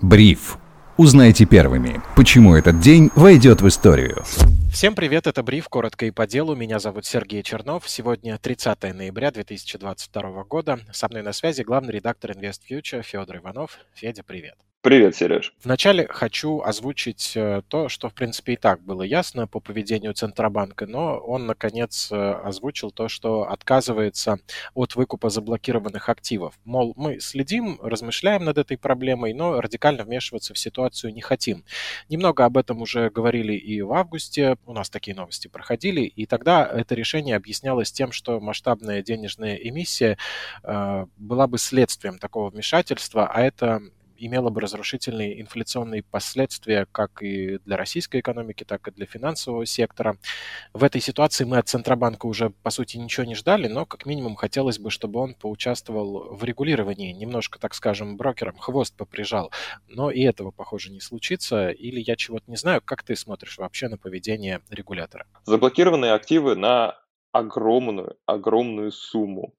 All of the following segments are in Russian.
Бриф. Узнайте первыми, почему этот день войдет в историю. Всем привет, это Бриф, коротко и по делу. Меня зовут Сергей Чернов. Сегодня 30 ноября 2022 года. Со мной на связи главный редактор InvestFuture Федор Иванов. Федя, привет. Привет, Сереж. Вначале хочу озвучить э, то, что, в принципе, и так было ясно по поведению Центробанка, но он, наконец, э, озвучил то, что отказывается от выкупа заблокированных активов. Мол, мы следим, размышляем над этой проблемой, но радикально вмешиваться в ситуацию не хотим. Немного об этом уже говорили и в августе, у нас такие новости проходили, и тогда это решение объяснялось тем, что масштабная денежная эмиссия э, была бы следствием такого вмешательства, а это имело бы разрушительные инфляционные последствия как и для российской экономики, так и для финансового сектора. В этой ситуации мы от Центробанка уже, по сути, ничего не ждали, но как минимум хотелось бы, чтобы он поучаствовал в регулировании, немножко, так скажем, брокером хвост поприжал. Но и этого, похоже, не случится. Или я чего-то не знаю. Как ты смотришь вообще на поведение регулятора? Заблокированные активы на огромную, огромную сумму.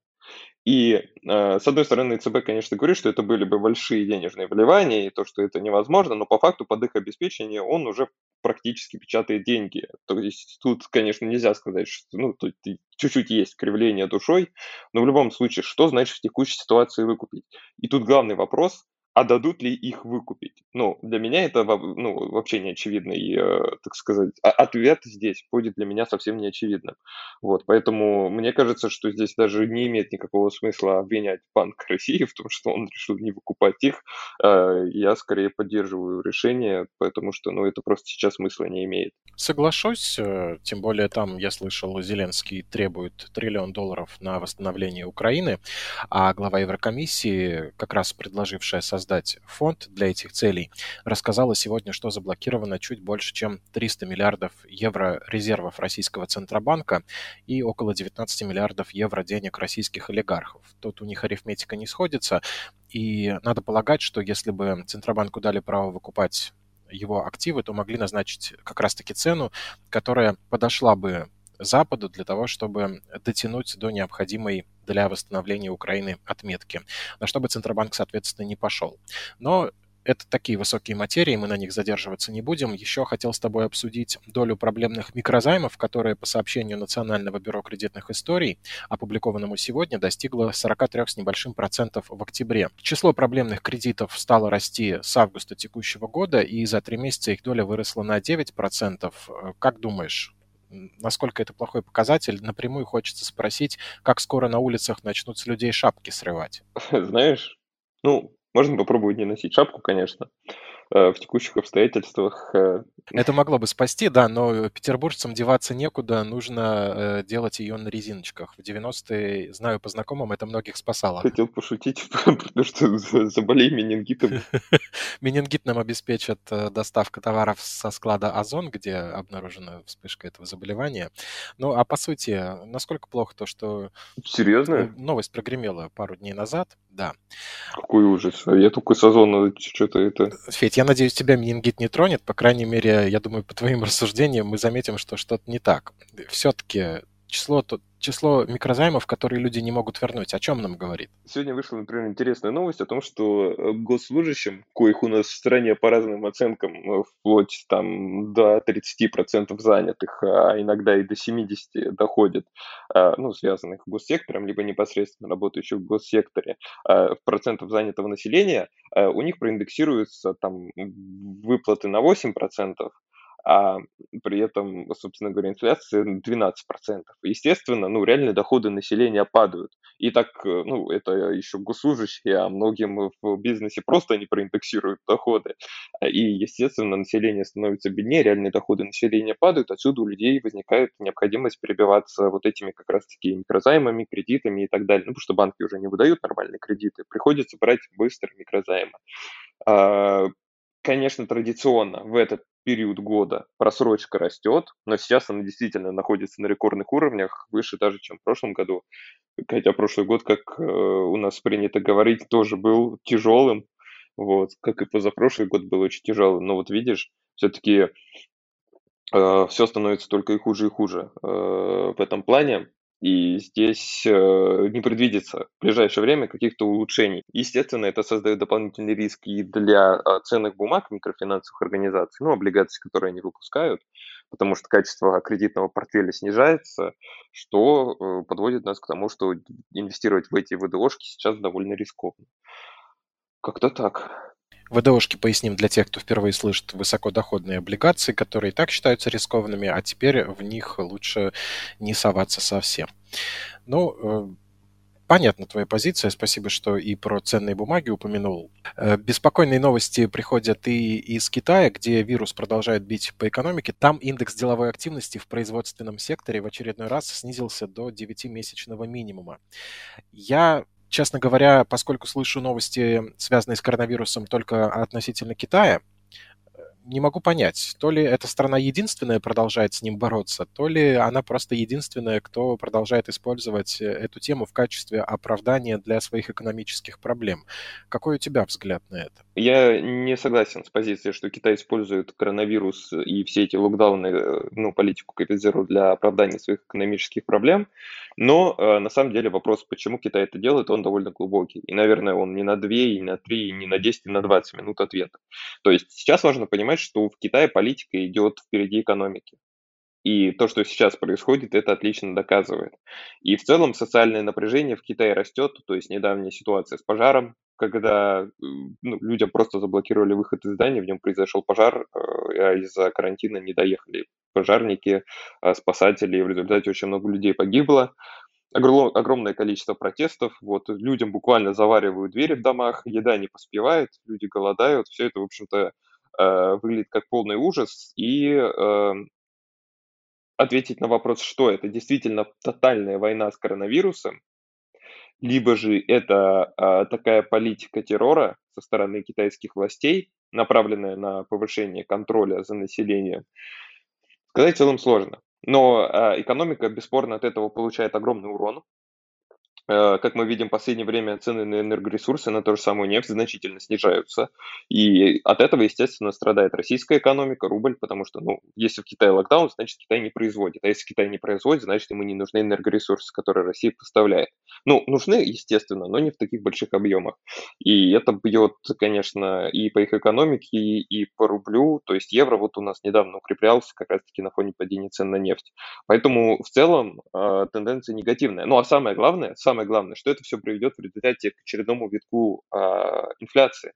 И, э, с одной стороны, ЦБ, конечно, говорит, что это были бы большие денежные вливания, и то, что это невозможно, но по факту под их обеспечение он уже практически печатает деньги. То есть тут, конечно, нельзя сказать, что ну, тут чуть-чуть есть кривление душой, но в любом случае, что значит в текущей ситуации выкупить? И тут главный вопрос, а дадут ли их выкупить? Ну, для меня это ну, вообще. И, э, так сказать, а ответ здесь будет для меня совсем не очевидным. Вот, поэтому мне кажется, что здесь даже не имеет никакого смысла обвинять Банк России в том, что он решил не выкупать их. Э, я скорее поддерживаю решение, потому что, ну, это просто сейчас смысла не имеет. Соглашусь, э, тем более там, я слышал, Зеленский требует триллион долларов на восстановление Украины, а глава Еврокомиссии, как раз предложившая создать создать фонд для этих целей, рассказала сегодня, что заблокировано чуть больше, чем 300 миллиардов евро резервов российского Центробанка и около 19 миллиардов евро денег российских олигархов. Тут у них арифметика не сходится, и надо полагать, что если бы Центробанку дали право выкупать его активы, то могли назначить как раз-таки цену, которая подошла бы Западу для того, чтобы дотянуть до необходимой для восстановления Украины отметки, на что бы Центробанк, соответственно, не пошел. Но это такие высокие материи, мы на них задерживаться не будем. Еще хотел с тобой обсудить долю проблемных микрозаймов, которая по сообщению Национального бюро кредитных историй, опубликованному сегодня, достигла 43 с небольшим процентов в октябре. Число проблемных кредитов стало расти с августа текущего года, и за три месяца их доля выросла на 9 процентов. Как думаешь, насколько это плохой показатель, напрямую хочется спросить, как скоро на улицах начнут с людей шапки срывать. Знаешь, ну, можно попробовать не носить шапку, конечно. Э, в текущих обстоятельствах. Э, это могло бы спасти, да, но петербуржцам деваться некуда, нужно э, делать ее на резиночках. В 90-е, знаю по знакомым, это многих спасало. Хотел пошутить, потому что заболей менингитом. Менингит нам обеспечат доставка товаров со склада Озон, где обнаружена вспышка этого заболевания. Ну, а по сути, насколько плохо то, что... Серьезно? Новость прогремела пару дней назад, да. Какой ужас. Я только с Озона что-то это... Федь, я надеюсь, тебя менингит не тронет. По крайней мере, я думаю, по твоим рассуждениям мы заметим, что что-то не так. Все-таки число число микрозаймов, которые люди не могут вернуть. О чем нам говорит? Сегодня вышла, например, интересная новость о том, что э, госслужащим, коих у нас в стране по разным оценкам э, вплоть там до 30% занятых, а иногда и до 70% доходит, а, ну, связанных с госсектором, либо непосредственно работающих в госсекторе, процентов занятого населения, у них проиндексируются там выплаты на 8%, а при этом, собственно говоря, инфляция 12%. Естественно, ну, реальные доходы населения падают. И так, э, ну, это еще госслужащие, а многим в бизнесе просто не проиндексируют доходы. И, естественно, население становится беднее, реальные доходы населения падают, отсюда у людей возникает необходимость перебиваться вот этими как раз-таки микрозаймами, кредитами и так далее. Ну, потому что банки уже не выдают нормальные кредиты, приходится брать быстро микрозаймы. Конечно, традиционно в этот период года просрочка растет, но сейчас она действительно находится на рекордных уровнях, выше даже, чем в прошлом году. Хотя прошлый год, как э, у нас принято говорить, тоже был тяжелым, вот, как и позапрошлый год был очень тяжелым. Но вот видишь, все-таки э, все становится только и хуже и хуже э, в этом плане. И здесь э, не предвидится в ближайшее время каких-то улучшений. Естественно, это создает дополнительный риск и для э, ценных бумаг микрофинансовых организаций, ну, облигаций, которые они выпускают, потому что качество кредитного портфеля снижается, что э, подводит нас к тому, что инвестировать в эти ВДОшки сейчас довольно рискованно. Как-то так. ВДОшки, поясним для тех, кто впервые слышит, высокодоходные облигации, которые и так считаются рискованными, а теперь в них лучше не соваться совсем. Ну, э, понятна твоя позиция. Спасибо, что и про ценные бумаги упомянул. Э, беспокойные новости приходят и из Китая, где вирус продолжает бить по экономике. Там индекс деловой активности в производственном секторе в очередной раз снизился до 9-месячного минимума. Я честно говоря, поскольку слышу новости, связанные с коронавирусом только относительно Китая, не могу понять, то ли эта страна единственная продолжает с ним бороться, то ли она просто единственная, кто продолжает использовать э, эту тему в качестве оправдания для своих экономических проблем. Какой у тебя взгляд на это? Я не согласен с позицией, что Китай использует коронавирус и все эти локдауны, э, ну, политику КПЗРу для оправдания своих экономических проблем, но э, на самом деле вопрос, почему Китай это делает, он довольно глубокий. И, наверное, он не на 2, и на 3, и не на 10, и на 20 минут ответа. То есть сейчас важно понимать, что в Китае политика идет впереди экономики. И то, что сейчас происходит, это отлично доказывает. И в целом социальное напряжение в Китае растет, то есть недавняя ситуация с пожаром, когда ну, людям просто заблокировали выход из здания, в нем произошел пожар, э, а из-за карантина не доехали пожарники, а спасатели, и в результате очень много людей погибло. Огромное количество протестов, вот людям буквально заваривают двери в домах, еда не поспевает, люди голодают, все это, в общем-то, э, выглядит как полный ужас, и эм, ответить на вопрос, что это действительно тотальная война с коронавирусом, либо же это а, такая политика террора со стороны китайских властей, направленная на повышение контроля за населением, сказать в целом сложно. Но а, экономика бесспорно от этого получает огромный урон. Э, как мы видим, в последнее время цены на энергоресурсы, на ту же самую нефть значительно снижаются. И от этого, естественно, страдает российская экономика, рубль, потому что, ну, если в Китае локдаун, значит, Китай не производит. А если Китай не производит, значит, ему не нужны энергоресурсы, которые Россия поставляет. Ну, нужны, естественно, но не в таких больших объемах. И это бьет, конечно, и по их экономике, и по рублю. То есть евро вот у нас недавно укреплялся как раз-таки на фоне падения цен на нефть. Поэтому в целом э, тенденция негативная. Ну, а самое главное, самое самое главное, что это все приведет в результате к очередному витку а, инфляции.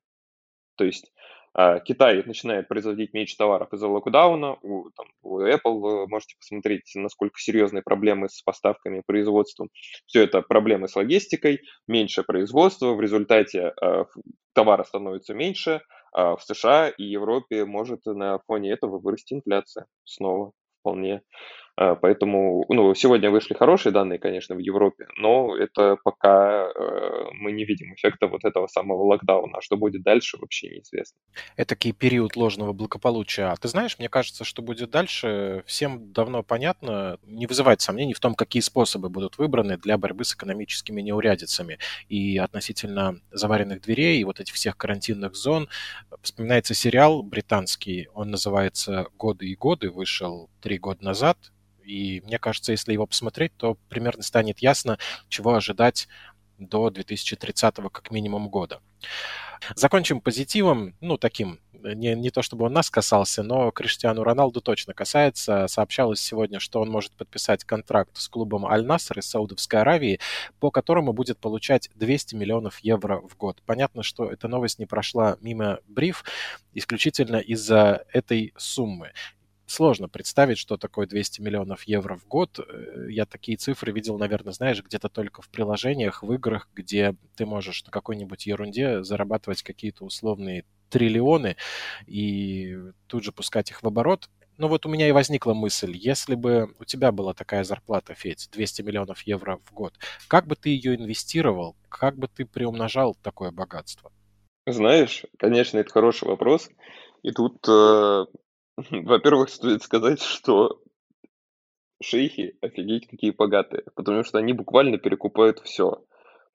То есть а, Китай начинает производить меньше товаров из-за локдауна, у, там, у Apple вы можете посмотреть, насколько серьезные проблемы с поставками и производством. Все это проблемы с логистикой, меньше производства, в результате э, товара становится меньше, а в США и Европе может на фоне этого вырасти инфляция снова вполне. А, поэтому, ну, сегодня вышли хорошие данные, конечно, в Европе, но это пока э, мы не видим эффекта вот этого самого локдауна. А что будет дальше, вообще неизвестно. Это период ложного благополучия. А ты знаешь, мне кажется, что будет дальше, всем давно понятно, не вызывает сомнений в том, какие способы будут выбраны для борьбы с экономическими неурядицами. И относительно заваренных дверей и вот этих всех карантинных зон вспоминается сериал британский, он называется «Годы и годы», вышел три года назад, и мне кажется, если его посмотреть, то примерно станет ясно, чего ожидать до 2030 как минимум года. Закончим позитивом, ну, таким, не, не то чтобы он нас касался, но Криштиану Роналду точно касается. Сообщалось сегодня, что он может подписать контракт с клубом Аль-Наср из Саудовской Аравии, по которому будет получать 200 миллионов евро в год. Понятно, что эта новость не прошла мимо бриф исключительно из-за этой суммы сложно представить, что такое 200 миллионов евро в год. Э, я такие цифры видел, наверное, знаешь, где-то только в приложениях, в играх, где ты можешь на какой-нибудь ерунде зарабатывать какие-то условные триллионы и тут же пускать их в оборот. Ну вот у меня и возникла мысль, если бы у тебя была такая зарплата, Федь, 200 миллионов евро в год, как бы ты ее инвестировал, как бы ты приумножал такое богатство? Знаешь, конечно, это хороший вопрос. И тут э, во-первых, стоит сказать, что шейхи офигеть какие богатые, потому что они буквально перекупают все.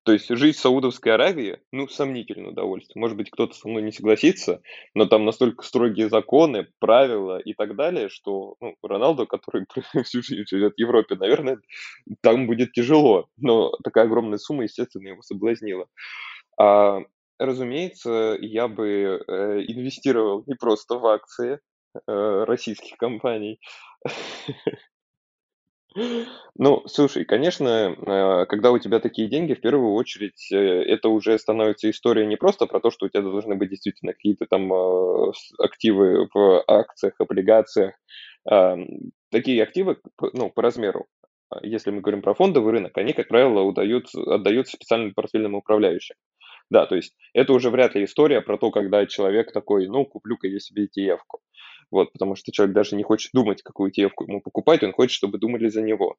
То есть жить в Саудовской Аравии, ну, сомнительное удовольствие. Может быть, кто-то со мной не согласится, но там настолько строгие законы, правила и так далее, что ну, Роналду, который всю жизнь живет в Европе, наверное, там будет тяжело. Но такая огромная сумма, естественно, его соблазнила. А, разумеется, я бы э, инвестировал не просто в акции российских компаний, Ну, слушай, конечно, э, когда у тебя такие деньги, в первую очередь, э, это уже становится история не просто про то, что у тебя должны быть действительно какие-то там э, активы в акциях, облигациях. Такие активы, ну, по размеру, если мы говорим про фондовый рынок, они, как правило, удаются, отдаются специальным портфельным управляющим. Да, то есть это уже вряд ли история про то, когда человек такой, ну, куплю-ка я себе ETF-ку. Вот, потому что человек даже не хочет думать, какую ETF ему покупать, он хочет, чтобы думали за него.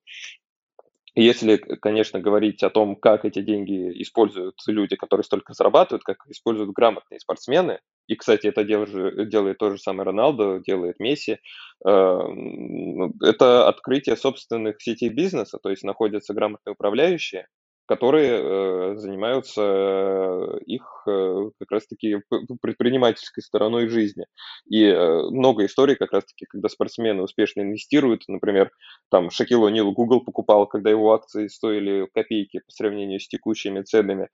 Если, конечно, говорить о том, как эти деньги используют люди, которые столько зарабатывают, как используют грамотные спортсмены, и, кстати, это делает, делает то же самое Роналдо, делает Месси, э, это открытие собственных сетей бизнеса, то есть находятся грамотные управляющие, которые э, занимаются э, их э, как раз-таки предпринимательской стороной жизни. И много историй как раз-таки, когда спортсмены успешно инвестируют, например, там Шакил О'Нил Google покупал, когда его акции стоили копейки по сравнению с текущими ценами.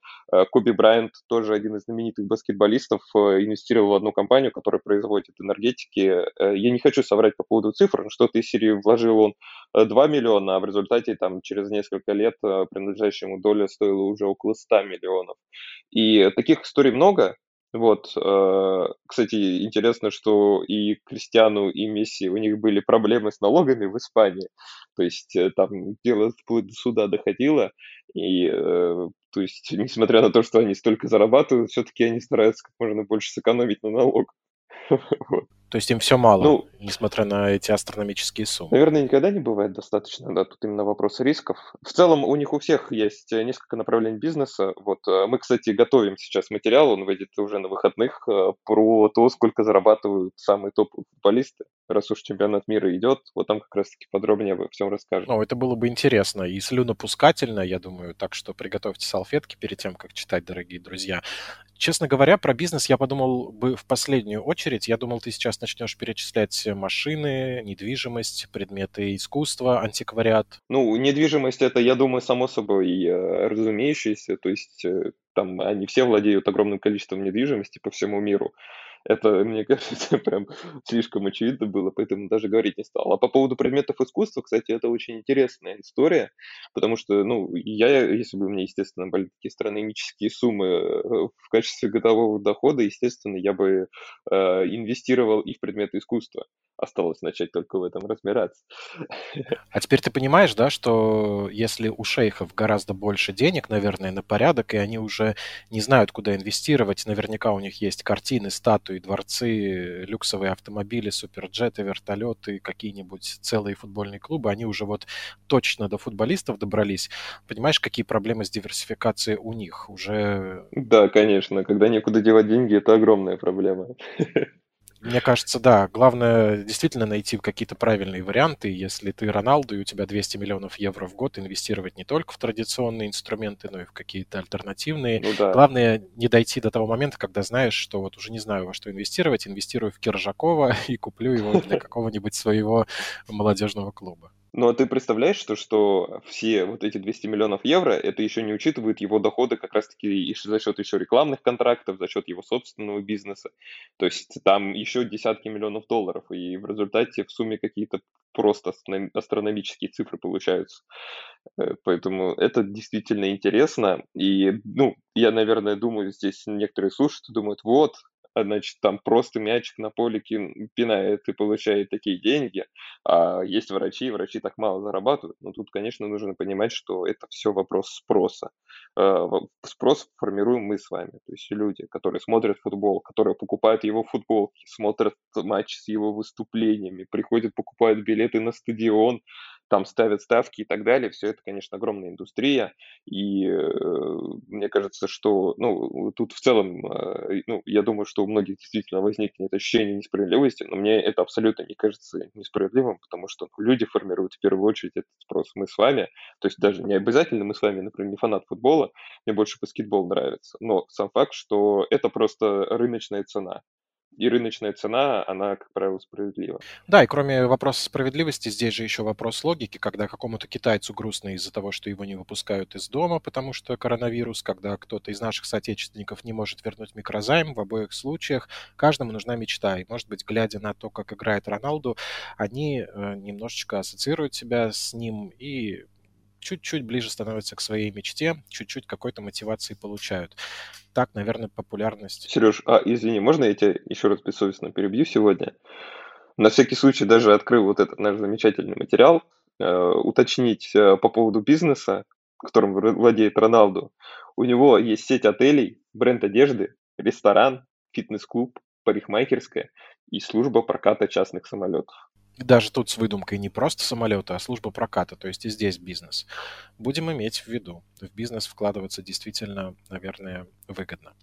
Коби Брайант, тоже один из знаменитых баскетболистов, инвестировал в одну компанию, которая производит энергетики. Я не хочу соврать по поводу цифр, что-то из серии вложил он 2 миллиона, а в результате там через несколько лет принадлежащему ему доля стоила уже около 100 миллионов. И таких историй много. Вот, э, кстати, интересно, что и Кристиану, и Месси, у них были проблемы с налогами в Испании. То есть э, там дело вплоть до суда доходило, и э, то есть, несмотря на то, что они столько зарабатывают, все-таки они стараются как можно больше сэкономить на налог. То есть им все мало, ну, несмотря на эти астрономические суммы. Наверное, никогда не бывает достаточно, да, тут именно вопрос рисков. В целом у них у всех есть э, несколько направлений бизнеса. Вот э, мы, кстати, готовим сейчас материал, он выйдет уже на выходных, э, про то, сколько зарабатывают самые топовые футболисты. Раз уж чемпионат мира идет, вот там как раз-таки подробнее обо всем расскажем. Ну, это было бы интересно и слюнопускательно, я думаю, так что приготовьте салфетки перед тем, как читать, дорогие друзья. Честно говоря, про бизнес я подумал бы в последнюю очередь. Я думал, ты сейчас начнешь перечислять машины, недвижимость, предметы искусства, антиквариат. Ну, недвижимость это, я думаю, само собой э, разумеющееся. То есть э, там они все владеют огромным количеством недвижимости по всему миру. Это, мне кажется, прям слишком очевидно было, поэтому даже говорить не стал. А по поводу предметов искусства, кстати, это очень интересная история, потому что, ну, я, если бы у меня, естественно, были такие астрономические суммы э, в качестве годового дохода, естественно, я бы э, инвестировал и в предметы искусства. Осталось начать только в этом разбираться. А теперь ты понимаешь, да, что если у шейхов гораздо больше денег, наверное, на порядок, и они уже не знают, куда инвестировать, наверняка у них есть картины, статуи, и дворцы, люксовые автомобили, суперджеты, вертолеты, какие-нибудь целые футбольные клубы, они уже вот точно до футболистов добрались. Понимаешь, какие проблемы с диверсификацией у них? Уже... Да, конечно. Когда некуда девать деньги, это огромная проблема. Мне кажется, да. Главное действительно найти какие-то правильные варианты. Если ты Роналду, и у тебя 200 миллионов евро в год, инвестировать не только в традиционные инструменты, но и в какие-то альтернативные. Ну, да. Главное не дойти до того момента, когда знаешь, что вот уже не знаю, во что инвестировать, инвестирую в Киржакова и куплю его для какого-нибудь своего молодежного клуба. Ну, а ты представляешь, что, что все вот эти 200 миллионов евро, это еще не учитывает его доходы как раз-таки за счет еще рекламных контрактов, за счет его собственного бизнеса. То есть там еще десятки миллионов долларов, и в результате в сумме какие-то просто астрономические цифры получаются. Э, поэтому это действительно интересно. И, ну, я, наверное, думаю, здесь некоторые слушают и думают, вот, значит, там просто мячик на поле пинает и получает такие деньги, а есть врачи, врачи так мало зарабатывают. Но тут, конечно, нужно понимать, что это все вопрос спроса. А, спрос формируем мы с вами, то есть люди, которые смотрят футбол, которые покупают его футболки, смотрят матч с его выступлениями, приходят, покупают билеты на стадион, там ставят ставки и так далее. Все это, конечно, огромная индустрия. И э, мне кажется, что, ну, тут в целом, э, ну, я думаю, что у многих действительно возникнет ощущение несправедливости, но мне это абсолютно не кажется несправедливым, потому что ну, люди формируют в первую очередь этот спрос. Мы с вами, то есть даже не обязательно мы с вами, например, не фанат футбола, мне больше баскетбол нравится, но сам факт, что это просто рыночная цена и рыночная цена, она, как правило, справедлива. Да, и кроме вопроса справедливости, здесь же еще вопрос логики, когда какому-то китайцу грустно из-за того, что его не выпускают из дома, потому что коронавирус, когда кто-то из наших соотечественников не может вернуть микрозайм, в обоих случаях каждому нужна мечта. И, может быть, глядя на то, как играет Роналду, они э, немножечко ассоциируют себя с ним и чуть-чуть ближе становятся к своей мечте, чуть-чуть какой-то мотивации получают. Так, наверное, популярность. Сереж, а извини, можно я тебя еще раз бессовестно перебью сегодня? На всякий случай даже открыл вот этот наш замечательный материал, э, уточнить э, по поводу бизнеса, которым владеет Роналду. У него есть сеть отелей, бренд одежды, ресторан, фитнес-клуб, парикмахерская и служба проката частных самолетов даже тут с выдумкой не просто самолеты, а служба проката, то есть и здесь бизнес. Будем иметь в виду. В бизнес вкладываться действительно, наверное, выгодно.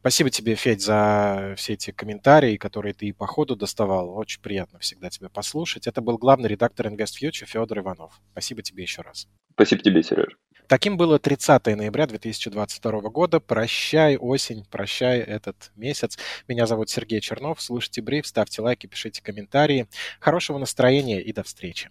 Спасибо тебе, Федь, за все эти комментарии, которые ты и по ходу доставал. Очень приятно всегда тебя послушать. Это был главный редактор InvestFuture Федор Иванов. Спасибо тебе еще раз. Спасибо тебе, Сереж. Таким было 30 ноября 2022 года. Прощай, осень, прощай этот месяц. Меня зовут Сергей Чернов. Слушайте бриф, ставьте лайки, пишите комментарии. Хорошего настроения и до встречи.